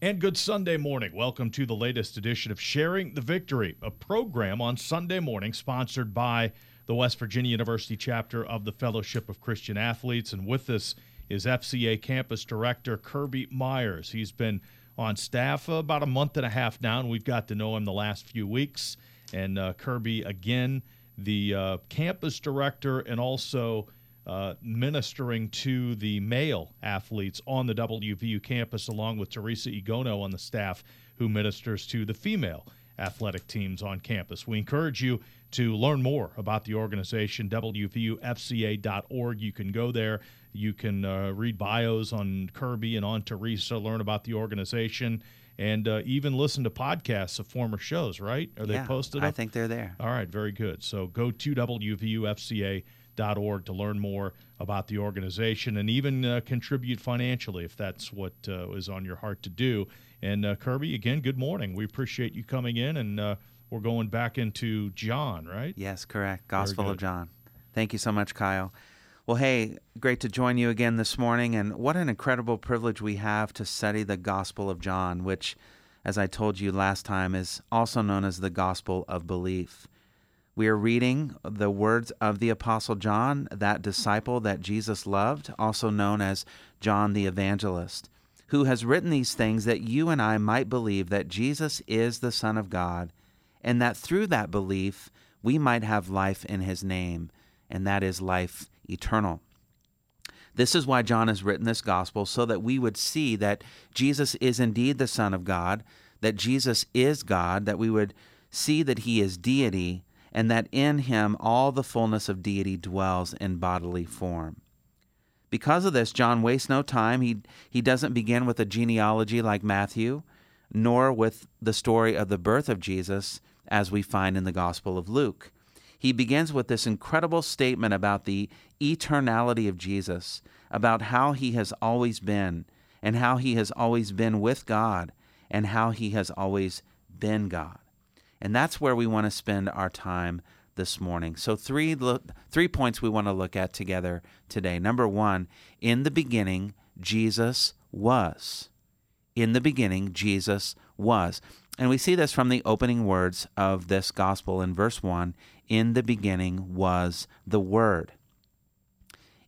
And good Sunday morning. Welcome to the latest edition of Sharing the Victory, a program on Sunday morning sponsored by the West Virginia University chapter of the Fellowship of Christian Athletes. And with us is FCA Campus Director Kirby Myers. He's been on staff about a month and a half now, and we've got to know him the last few weeks. And uh, Kirby, again, the uh, campus director and also uh, ministering to the male athletes on the WVU campus, along with Teresa Igono on the staff, who ministers to the female athletic teams on campus. We encourage you to learn more about the organization, WVUFCA.org. You can go there. You can uh, read bios on Kirby and on Teresa, learn about the organization, and uh, even listen to podcasts of former shows, right? Are yeah, they posted? I think they're there. All right, very good. So go to WVUFCA.org org to learn more about the organization and even uh, contribute financially if that's what uh, is on your heart to do. And uh, Kirby, again, good morning. We appreciate you coming in, and uh, we're going back into John, right? Yes, correct. Gospel of John. Thank you so much, Kyle. Well, hey, great to join you again this morning, and what an incredible privilege we have to study the Gospel of John, which, as I told you last time, is also known as the Gospel of Belief. We are reading the words of the Apostle John, that disciple that Jesus loved, also known as John the Evangelist, who has written these things that you and I might believe that Jesus is the Son of God, and that through that belief we might have life in his name, and that is life eternal. This is why John has written this gospel, so that we would see that Jesus is indeed the Son of God, that Jesus is God, that we would see that he is deity and that in him all the fullness of deity dwells in bodily form. Because of this, John wastes no time. He, he doesn't begin with a genealogy like Matthew, nor with the story of the birth of Jesus, as we find in the Gospel of Luke. He begins with this incredible statement about the eternality of Jesus, about how he has always been, and how he has always been with God, and how he has always been God. And that's where we want to spend our time this morning. So three three points we want to look at together today. Number 1, in the beginning Jesus was. In the beginning Jesus was. And we see this from the opening words of this gospel in verse 1, in the beginning was the word.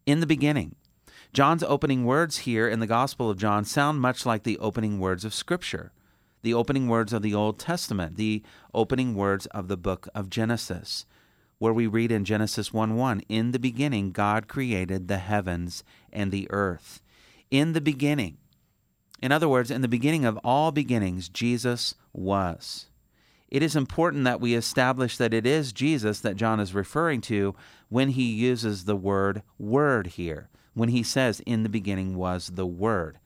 In the beginning. John's opening words here in the Gospel of John sound much like the opening words of Scripture the opening words of the Old Testament, the opening words of the book of Genesis, where we read in Genesis 1 1, In the beginning, God created the heavens and the earth. In the beginning. In other words, in the beginning of all beginnings, Jesus was. It is important that we establish that it is Jesus that John is referring to when he uses the word word here, when he says, In the beginning was the word.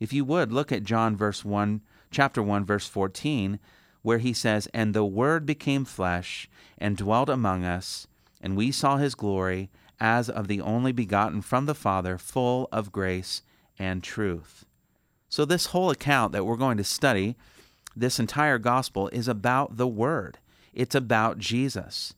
If you would, look at John verse 1 chapter 1 verse 14 where he says and the word became flesh and dwelt among us and we saw his glory as of the only begotten from the father full of grace and truth. So this whole account that we're going to study this entire gospel is about the word. It's about jesus.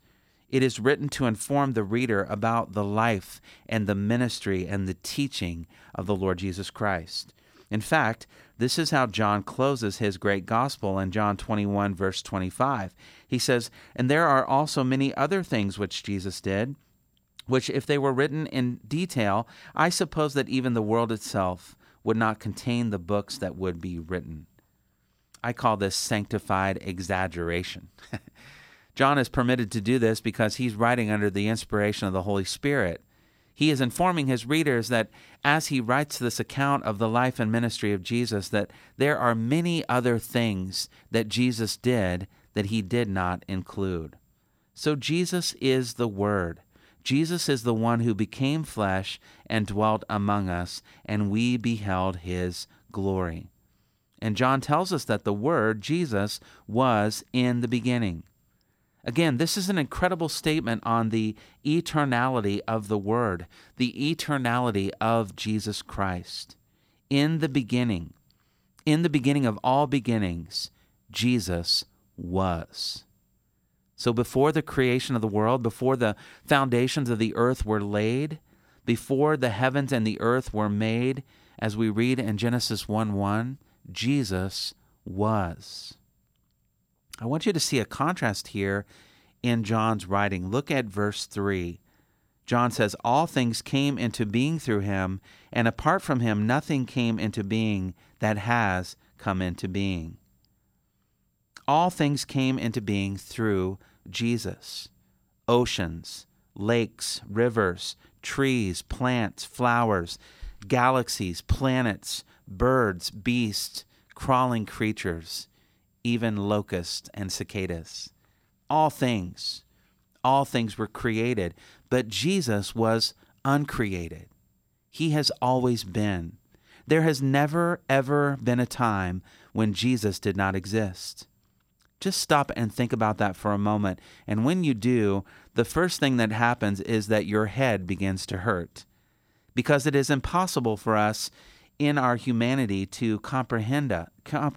It is written to inform the reader about the life and the ministry and the teaching of the Lord Jesus Christ. In fact, this is how John closes his great gospel in John 21, verse 25. He says, And there are also many other things which Jesus did, which, if they were written in detail, I suppose that even the world itself would not contain the books that would be written. I call this sanctified exaggeration. John is permitted to do this because he's writing under the inspiration of the Holy Spirit. He is informing his readers that as he writes this account of the life and ministry of Jesus that there are many other things that Jesus did that he did not include. So Jesus is the word. Jesus is the one who became flesh and dwelt among us, and we beheld his glory. And John tells us that the Word, Jesus, was in the beginning. Again, this is an incredible statement on the eternality of the Word, the eternality of Jesus Christ. In the beginning, in the beginning of all beginnings, Jesus was. So before the creation of the world, before the foundations of the earth were laid, before the heavens and the earth were made, as we read in Genesis 1 1, Jesus was. I want you to see a contrast here in John's writing. Look at verse 3. John says, All things came into being through him, and apart from him, nothing came into being that has come into being. All things came into being through Jesus. Oceans, lakes, rivers, trees, plants, flowers, galaxies, planets, birds, beasts, crawling creatures, even locusts and cicadas. All things, all things were created, but Jesus was uncreated. He has always been. There has never, ever been a time when Jesus did not exist. Just stop and think about that for a moment. And when you do, the first thing that happens is that your head begins to hurt. Because it is impossible for us in our humanity to comprehend, uh,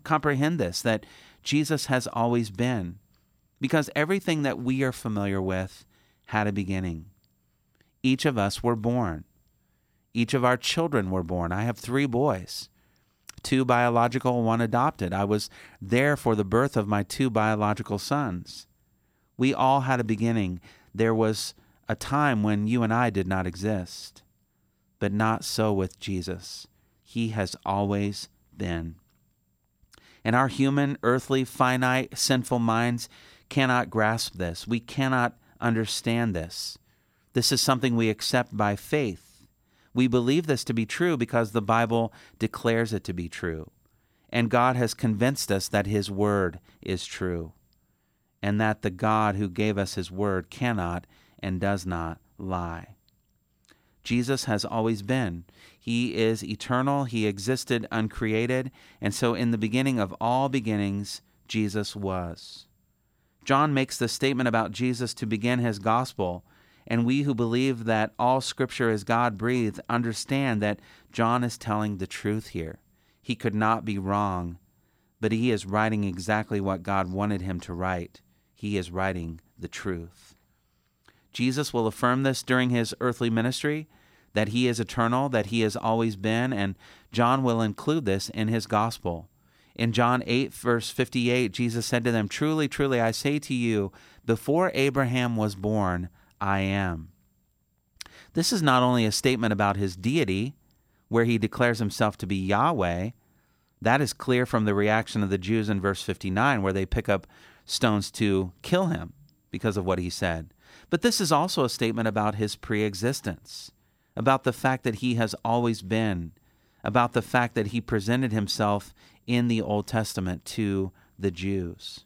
comprehend this, that Jesus has always been. Because everything that we are familiar with had a beginning. Each of us were born. Each of our children were born. I have three boys two biological, one adopted. I was there for the birth of my two biological sons. We all had a beginning. There was a time when you and I did not exist, but not so with Jesus. He has always been. And our human, earthly, finite, sinful minds cannot grasp this. We cannot understand this. This is something we accept by faith we believe this to be true because the Bible declares it to be true. And God has convinced us that His Word is true, and that the God who gave us His Word cannot and does not lie. Jesus has always been. He is eternal. He existed uncreated. And so, in the beginning of all beginnings, Jesus was. John makes the statement about Jesus to begin his gospel and we who believe that all Scripture is God breathed understand that John is telling the truth here. He could not be wrong, but he is writing exactly what God wanted him to write. He is writing the truth. Jesus will affirm this during his earthly ministry that he is eternal, that he has always been, and John will include this in his gospel. In John 8, verse 58, Jesus said to them, Truly, truly, I say to you, before Abraham was born, I am. This is not only a statement about his deity, where he declares himself to be Yahweh. That is clear from the reaction of the Jews in verse 59, where they pick up stones to kill him because of what he said. But this is also a statement about his pre existence, about the fact that he has always been, about the fact that he presented himself in the Old Testament to the Jews.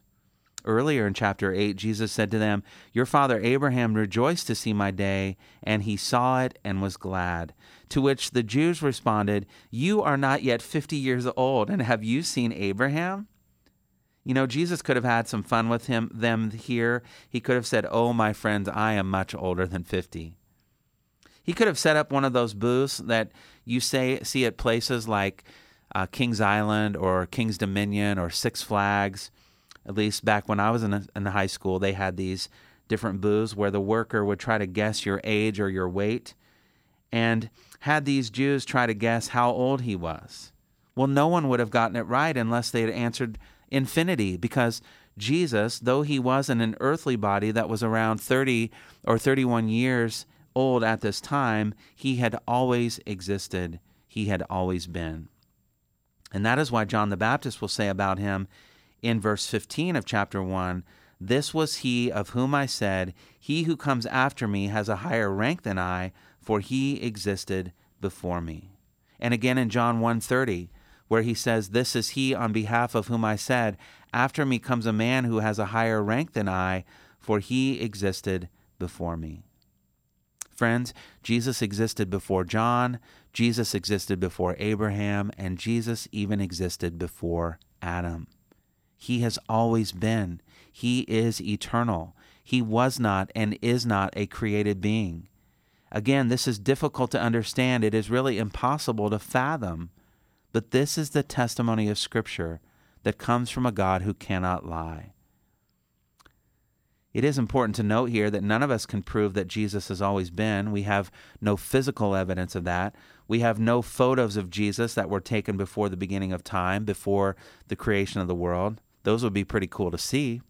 Earlier in chapter 8, Jesus said to them, Your father Abraham rejoiced to see my day, and he saw it and was glad. To which the Jews responded, You are not yet 50 years old, and have you seen Abraham? You know, Jesus could have had some fun with him them here. He could have said, "Oh, my friends, I am much older than 50." He could have set up one of those booths that you say see at places like uh, Kings Island or Kings Dominion or Six Flags at least back when I was in, a, in high school, they had these different booths where the worker would try to guess your age or your weight and had these Jews try to guess how old he was. Well, no one would have gotten it right unless they had answered infinity because Jesus, though he was in an earthly body that was around 30 or 31 years old at this time, he had always existed. He had always been. And that is why John the Baptist will say about him in verse 15 of chapter 1 This was he of whom I said, He who comes after me has a higher rank than I, for he existed before me. And again in John 1:30, where he says, This is he on behalf of whom I said, After me comes a man who has a higher rank than I, for he existed before me. Friends, Jesus existed before John, Jesus existed before Abraham, and Jesus even existed before Adam. He has always been. He is eternal. He was not and is not a created being. Again, this is difficult to understand. It is really impossible to fathom. But this is the testimony of Scripture that comes from a God who cannot lie. It is important to note here that none of us can prove that Jesus has always been. We have no physical evidence of that. We have no photos of Jesus that were taken before the beginning of time, before the creation of the world. Those would be pretty cool to see.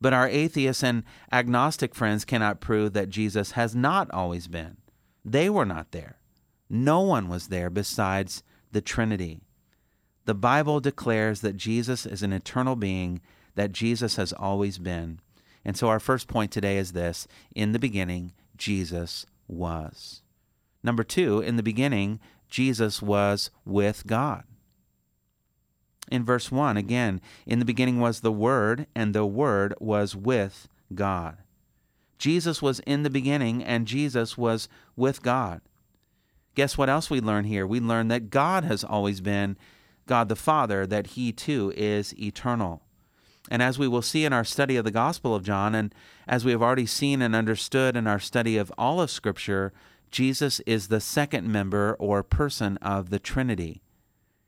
But our atheist and agnostic friends cannot prove that Jesus has not always been. They were not there. No one was there besides the Trinity. The Bible declares that Jesus is an eternal being, that Jesus has always been. And so our first point today is this In the beginning, Jesus was. Number two, in the beginning, Jesus was with God. In verse 1, again, in the beginning was the Word, and the Word was with God. Jesus was in the beginning, and Jesus was with God. Guess what else we learn here? We learn that God has always been God the Father, that He too is eternal. And as we will see in our study of the Gospel of John, and as we have already seen and understood in our study of all of Scripture, Jesus is the second member or person of the Trinity.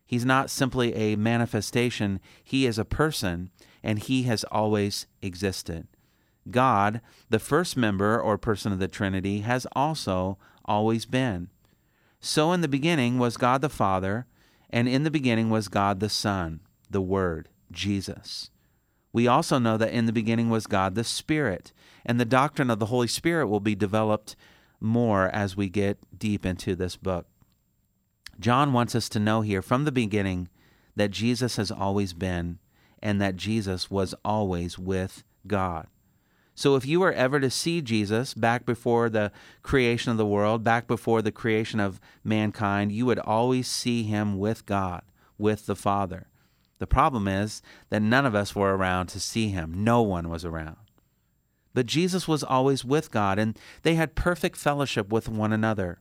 He's not simply a manifestation, He is a person, and He has always existed. God, the first member or person of the Trinity, has also always been. So in the beginning was God the Father, and in the beginning was God the Son, the Word, Jesus. We also know that in the beginning was God the Spirit, and the doctrine of the Holy Spirit will be developed more as we get deep into this book. John wants us to know here from the beginning that Jesus has always been and that Jesus was always with God. So if you were ever to see Jesus back before the creation of the world, back before the creation of mankind, you would always see him with God, with the Father. The problem is that none of us were around to see him. No one was around. But Jesus was always with God, and they had perfect fellowship with one another.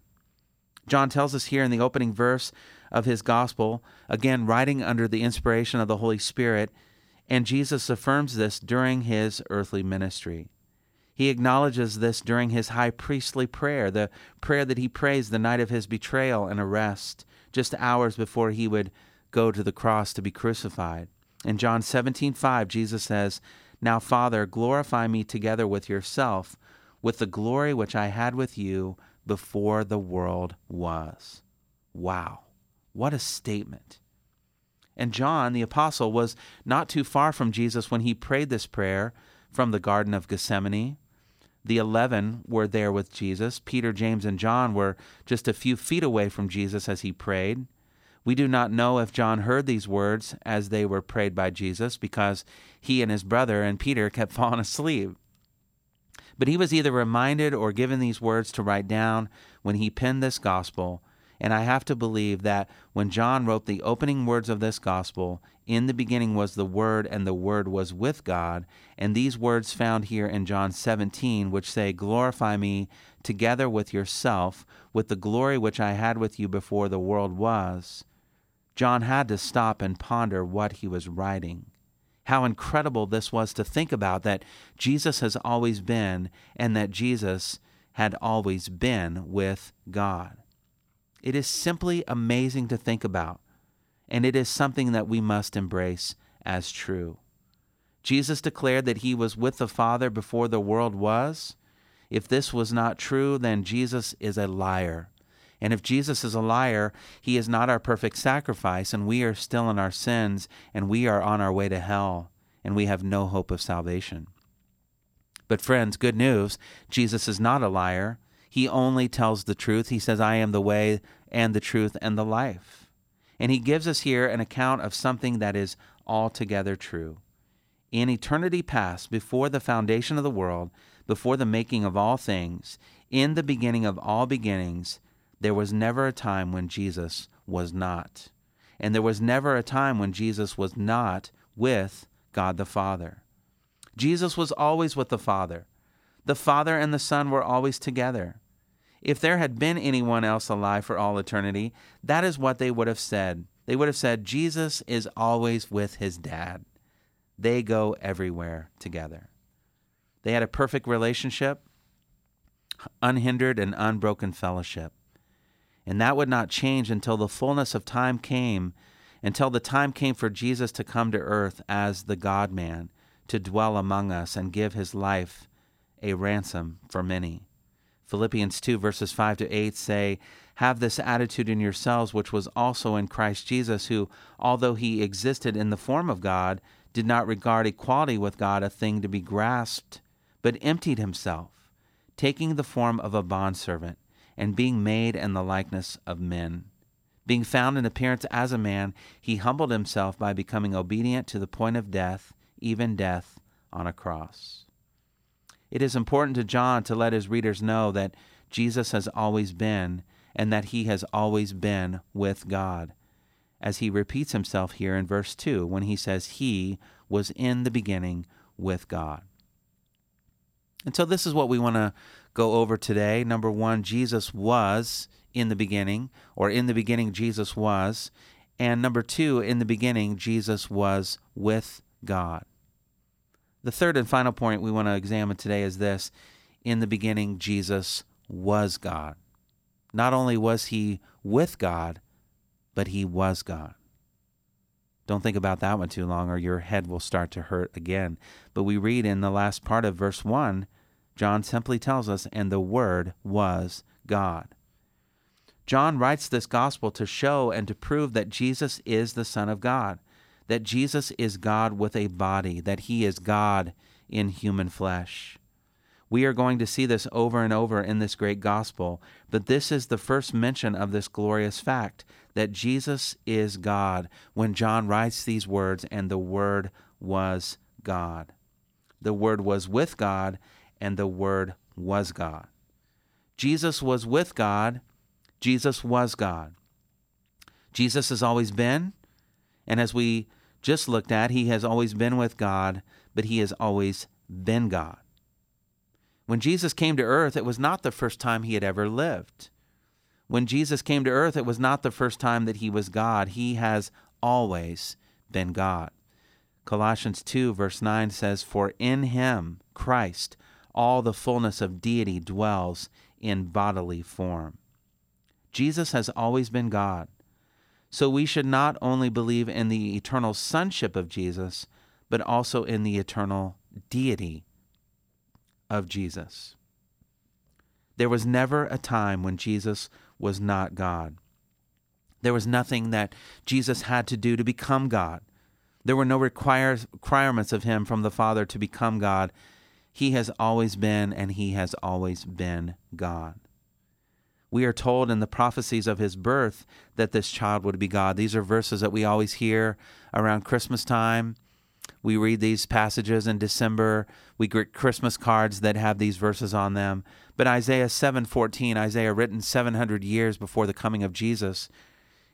John tells us here in the opening verse of his gospel, again writing under the inspiration of the Holy Spirit, and Jesus affirms this during his earthly ministry. He acknowledges this during his high priestly prayer, the prayer that he prays the night of his betrayal and arrest, just hours before he would go to the cross to be crucified. In John 17:5, Jesus says, "Now Father, glorify me together with yourself with the glory which I had with you before the world was." Wow. What a statement. And John, the apostle, was not too far from Jesus when he prayed this prayer from the Garden of Gethsemane. The eleven were there with Jesus. Peter, James, and John were just a few feet away from Jesus as he prayed. We do not know if John heard these words as they were prayed by Jesus because he and his brother and Peter kept falling asleep. But he was either reminded or given these words to write down when he penned this gospel and I have to believe that when John wrote the opening words of this gospel, in the beginning was the Word, and the Word was with God, and these words found here in John 17, which say, Glorify me together with yourself, with the glory which I had with you before the world was, John had to stop and ponder what he was writing. How incredible this was to think about that Jesus has always been, and that Jesus had always been with God. It is simply amazing to think about, and it is something that we must embrace as true. Jesus declared that he was with the Father before the world was. If this was not true, then Jesus is a liar. And if Jesus is a liar, he is not our perfect sacrifice, and we are still in our sins, and we are on our way to hell, and we have no hope of salvation. But, friends, good news Jesus is not a liar. He only tells the truth. He says, I am the way and the truth and the life. And he gives us here an account of something that is altogether true. In eternity past, before the foundation of the world, before the making of all things, in the beginning of all beginnings, there was never a time when Jesus was not. And there was never a time when Jesus was not with God the Father. Jesus was always with the Father. The Father and the Son were always together. If there had been anyone else alive for all eternity, that is what they would have said. They would have said, Jesus is always with his dad. They go everywhere together. They had a perfect relationship, unhindered and unbroken fellowship. And that would not change until the fullness of time came, until the time came for Jesus to come to earth as the God man to dwell among us and give his life a ransom for many. Philippians 2, verses 5 to 8 say, Have this attitude in yourselves, which was also in Christ Jesus, who, although he existed in the form of God, did not regard equality with God a thing to be grasped, but emptied himself, taking the form of a bondservant, and being made in the likeness of men. Being found in appearance as a man, he humbled himself by becoming obedient to the point of death, even death on a cross. It is important to John to let his readers know that Jesus has always been and that he has always been with God, as he repeats himself here in verse 2 when he says, He was in the beginning with God. And so this is what we want to go over today. Number one, Jesus was in the beginning, or in the beginning, Jesus was. And number two, in the beginning, Jesus was with God. The third and final point we want to examine today is this in the beginning, Jesus was God. Not only was he with God, but he was God. Don't think about that one too long, or your head will start to hurt again. But we read in the last part of verse 1, John simply tells us, and the Word was God. John writes this gospel to show and to prove that Jesus is the Son of God, that Jesus is God with a body, that he is God in human flesh. We are going to see this over and over in this great gospel, but this is the first mention of this glorious fact that Jesus is God when John writes these words, and the Word was God. The Word was with God, and the Word was God. Jesus was with God Jesus was God. Jesus has always been, and as we just looked at, he has always been with God, but he has always been God. When Jesus came to earth, it was not the first time he had ever lived. When Jesus came to earth, it was not the first time that he was God. He has always been God. Colossians 2, verse 9 says, For in him, Christ, all the fullness of deity dwells in bodily form. Jesus has always been God. So we should not only believe in the eternal sonship of Jesus, but also in the eternal deity of Jesus. There was never a time when Jesus was not God. There was nothing that Jesus had to do to become God. There were no requirements of him from the Father to become God. He has always been, and he has always been God. We are told in the prophecies of his birth that this child would be God. These are verses that we always hear around Christmas time. We read these passages in December. We get Christmas cards that have these verses on them. But Isaiah 7:14, Isaiah written 700 years before the coming of Jesus,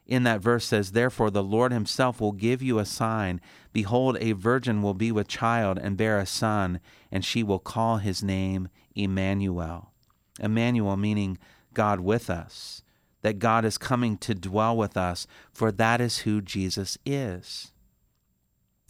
in that verse says, Therefore the Lord himself will give you a sign. Behold, a virgin will be with child and bear a son, and she will call his name Emmanuel. Emmanuel meaning God with us, that God is coming to dwell with us, for that is who Jesus is.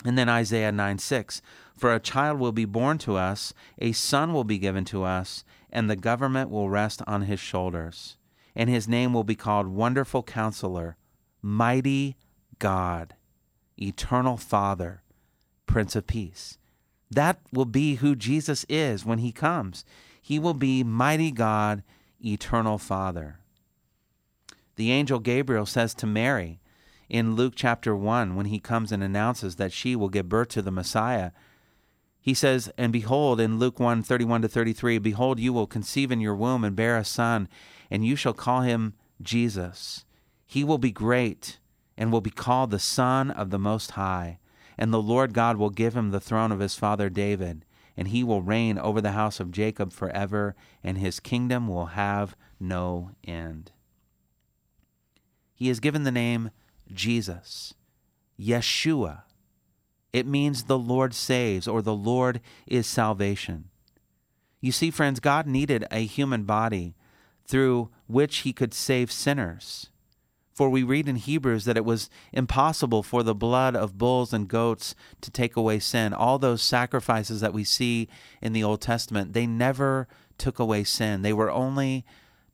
And then Isaiah 9 6 For a child will be born to us, a son will be given to us, and the government will rest on his shoulders. And his name will be called Wonderful Counselor, Mighty God, Eternal Father, Prince of Peace. That will be who Jesus is when he comes. He will be Mighty God, eternal Father. The angel Gabriel says to Mary in Luke chapter 1, when he comes and announces that she will give birth to the Messiah, he says, And behold, in Luke 1 31 to 33, Behold, you will conceive in your womb and bear a son, and you shall call him Jesus. He will be great and will be called the Son of the Most High. And the Lord God will give him the throne of his father David and he will reign over the house of Jacob forever, and his kingdom will have no end. He is given the name Jesus, Yeshua. It means the Lord saves, or the Lord is salvation. You see, friends, God needed a human body through which he could save sinners. For we read in Hebrews that it was impossible for the blood of bulls and goats to take away sin. All those sacrifices that we see in the Old Testament, they never took away sin. They were only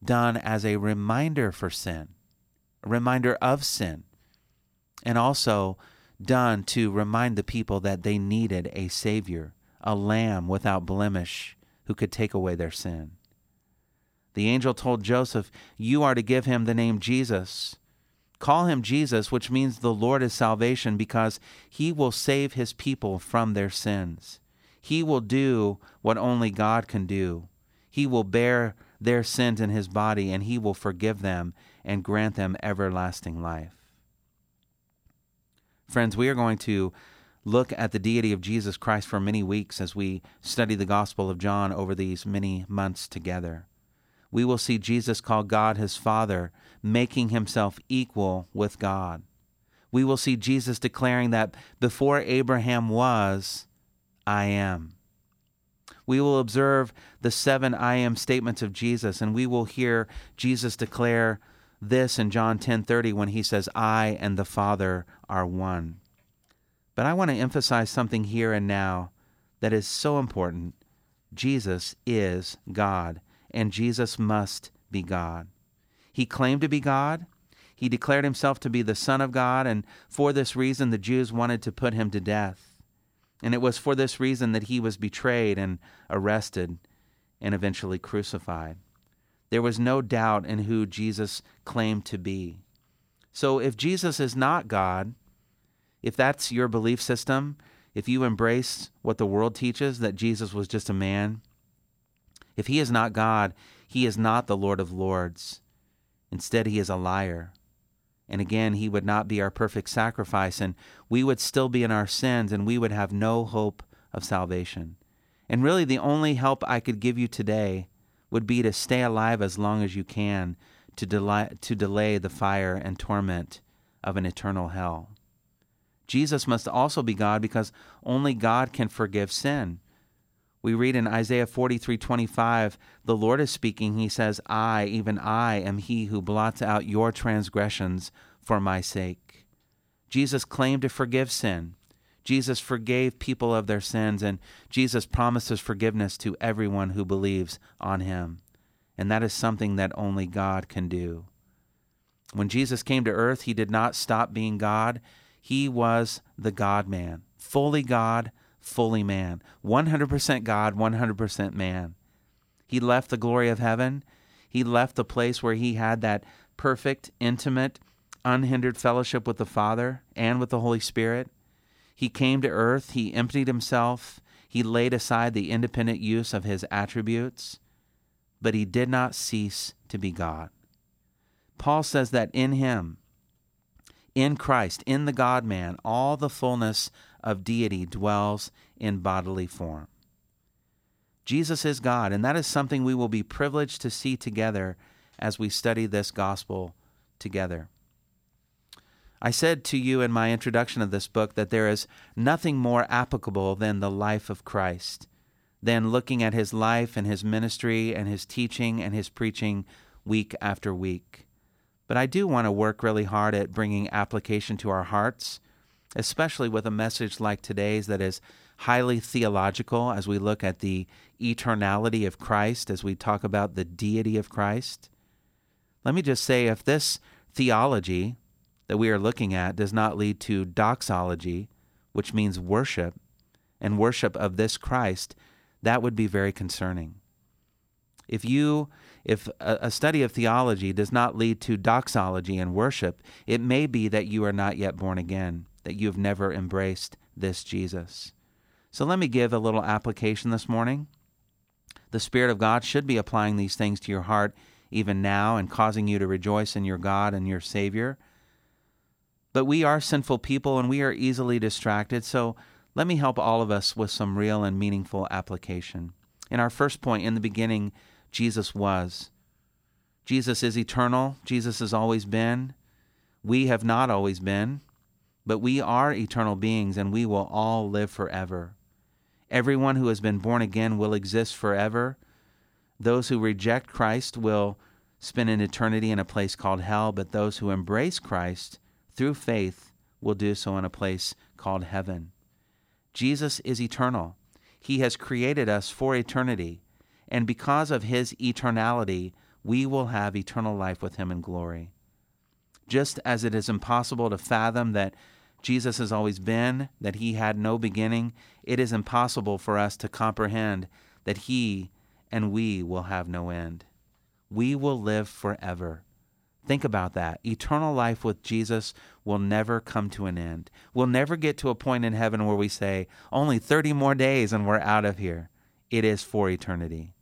done as a reminder for sin, a reminder of sin, and also done to remind the people that they needed a Savior, a lamb without blemish who could take away their sin. The angel told Joseph, You are to give him the name Jesus. Call him Jesus, which means the Lord is salvation, because he will save his people from their sins. He will do what only God can do. He will bear their sins in his body, and he will forgive them and grant them everlasting life. Friends, we are going to look at the deity of Jesus Christ for many weeks as we study the Gospel of John over these many months together. We will see Jesus call God his Father, making himself equal with God. We will see Jesus declaring that before Abraham was, I am. We will observe the seven I am statements of Jesus, and we will hear Jesus declare this in John 10:30 when he says, "I and the Father are one." But I want to emphasize something here and now that is so important. Jesus is God, and Jesus must be God. He claimed to be God. He declared himself to be the Son of God, and for this reason the Jews wanted to put him to death. And it was for this reason that he was betrayed and arrested and eventually crucified. There was no doubt in who Jesus claimed to be. So if Jesus is not God, if that's your belief system, if you embrace what the world teaches that Jesus was just a man, if he is not God, he is not the Lord of Lords. Instead, he is a liar. And again, he would not be our perfect sacrifice, and we would still be in our sins, and we would have no hope of salvation. And really, the only help I could give you today would be to stay alive as long as you can to delay, to delay the fire and torment of an eternal hell. Jesus must also be God because only God can forgive sin. We read in Isaiah 43:25, the Lord is speaking. He says, "I, even I, am he who blots out your transgressions for my sake." Jesus claimed to forgive sin. Jesus forgave people of their sins, and Jesus promises forgiveness to everyone who believes on him. And that is something that only God can do. When Jesus came to earth, he did not stop being God. He was the God man, fully God, fully man, 100% God, 100% man. He left the glory of heaven. He left the place where he had that perfect, intimate, unhindered fellowship with the Father and with the Holy Spirit. He came to earth. He emptied himself. He laid aside the independent use of his attributes, but he did not cease to be God. Paul says that in him, in Christ, in the God man, all the fullness of deity dwells in bodily form. Jesus is God, and that is something we will be privileged to see together as we study this gospel together. I said to you in my introduction of this book that there is nothing more applicable than the life of Christ, than looking at his life and his ministry and his teaching and his preaching week after week. But I do want to work really hard at bringing application to our hearts especially with a message like today's that is highly theological as we look at the eternality of Christ, as we talk about the deity of Christ. Let me just say if this theology that we are looking at does not lead to doxology, which means worship, and worship of this Christ, that would be very concerning. If you if a, study of theology does not lead to doxology and worship, it may be that you are not yet born again that you have never embraced this Jesus. So let me give a little application this morning. The Spirit of God should be applying these things to your heart even now and causing you to rejoice in your God and your Savior. But we are sinful people and we are easily distracted, so let me help all of us with some real and meaningful application. In our first point, in the beginning, Jesus was. Jesus is eternal. Jesus has always been. We have not always been. But we are eternal beings and we will all live forever. Everyone who has been born again will exist forever. Those who reject Christ will spend an eternity in a place called hell, but those who embrace Christ through faith will do so in a place called heaven. Jesus is eternal. He has created us for eternity, and because of his eternality, we will have eternal life with him in glory. Just as it is impossible to fathom that Jesus has always been, that he had no beginning, it is impossible for us to comprehend that he and we will have no end. We will live forever. Think about that. Eternal life with Jesus will never come to an end. We'll never get to a point in heaven where we say, only 30 more days and we're out of here. It is for eternity.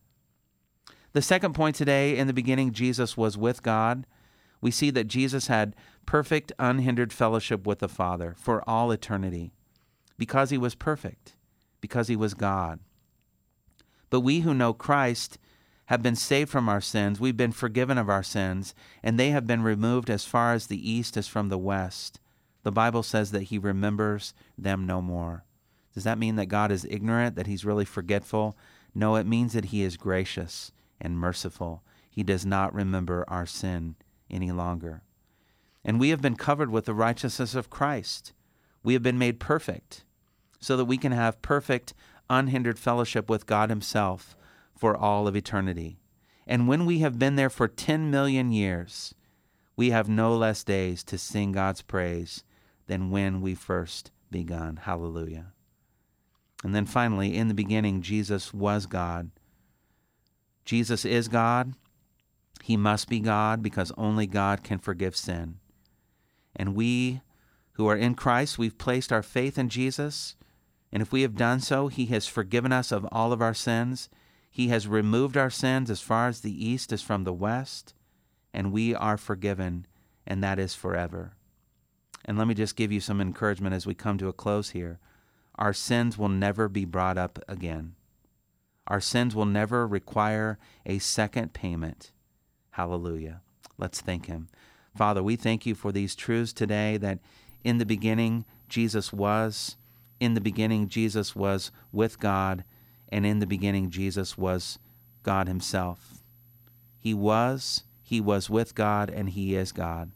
The second point today in the beginning, Jesus was with God. We see that Jesus had perfect, unhindered fellowship with the Father for all eternity because he was perfect, because he was God. But we who know Christ have been saved from our sins, we've been forgiven of our sins, and they have been removed as far as the east is from the west. The Bible says that He remembers them no more. Does that mean that God is ignorant, that He's really forgetful? No, it means that He is gracious and merciful. He does not remember our sin any longer. And we have been covered with the righteousness of Christ. We have been made perfect so that we can have perfect, unhindered fellowship with God Himself for all of eternity. And when we have been there for 10 million years, we have no less days to sing God's praise than when we first begun. Hallelujah. And then finally, in the beginning, Jesus was God. Jesus is God. He must be God because only God can forgive sin. And we who are in Christ, we've placed our faith in Jesus. And if we have done so, He has forgiven us of all of our sins he has removed our sins as far as the east is from the west, and we are forgiven, and that is forever. And let me just give you some encouragement as we come to a close here. Our sins will never be brought up again. Our sins will never require a second payment. Hallelujah. Let's thank Him. Father, we thank you for these truths today that in the beginning Jesus was, in the beginning Jesus was with God, and in the beginning, Jesus was God Himself. He was, He was with God, and He is God.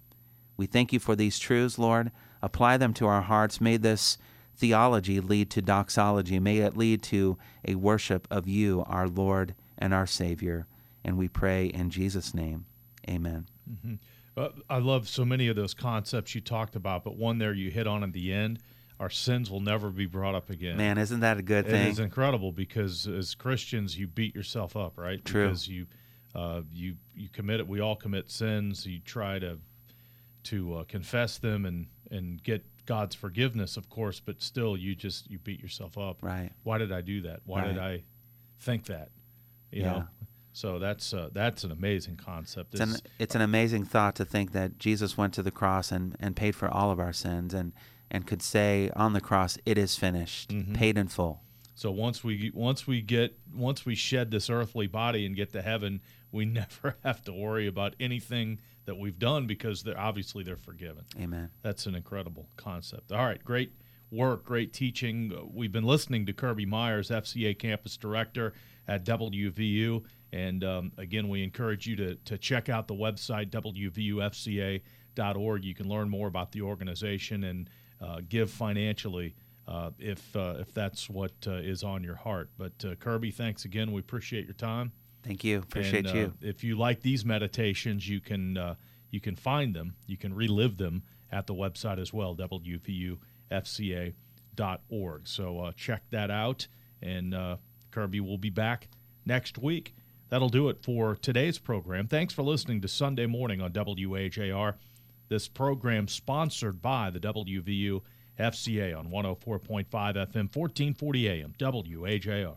We thank you for these truths, Lord. Apply them to our hearts. May this theology lead to doxology. May it lead to a worship of you, our Lord and our Savior. And we pray in Jesus' name. Amen. Mm-hmm. Uh, I love so many of those concepts you talked about, but one there you hit on at the end our sins will never be brought up again. Man, isn't that a good thing? It is incredible because as Christians, you beat yourself up, right? True. Because you, uh, you, you commit it. We all commit sins. You try to, to uh, confess them and and get God's forgiveness, of course, but still, you just you beat yourself up. Right. Why did I do that? Why right. did I think that? You yeah. know. So that's uh, that's an amazing concept. It's, it's an, it's an amazing thought to think that Jesus went to the cross and, and paid for all of our sins and and could say on the cross, "It is finished, mm-hmm. paid in full." So once we once we get once we shed this earthly body and get to heaven, we never have to worry about anything that we've done because they're obviously they're forgiven. Amen. That's an incredible concept. All right, great work, great teaching. We've been listening to Kirby Myers, FCA campus director at WVU, and um, again, we encourage you to to check out the website wvufca.org. You can learn more about the organization and uh, give financially uh, if uh, if that's what uh, is on your heart. But uh, Kirby, thanks again. We appreciate your time. Thank you. Appreciate and, you. Uh, if you like these meditations, you can uh, you can find them. You can relive them at the website as well, wvufca.org. So uh, check that out. And Kirby will be back next week. That'll do it for today's program. Thanks for listening to Sunday Morning on WAJR. This program sponsored by the WVU FCA on 104.5 FM, 1440 AM, WAJR.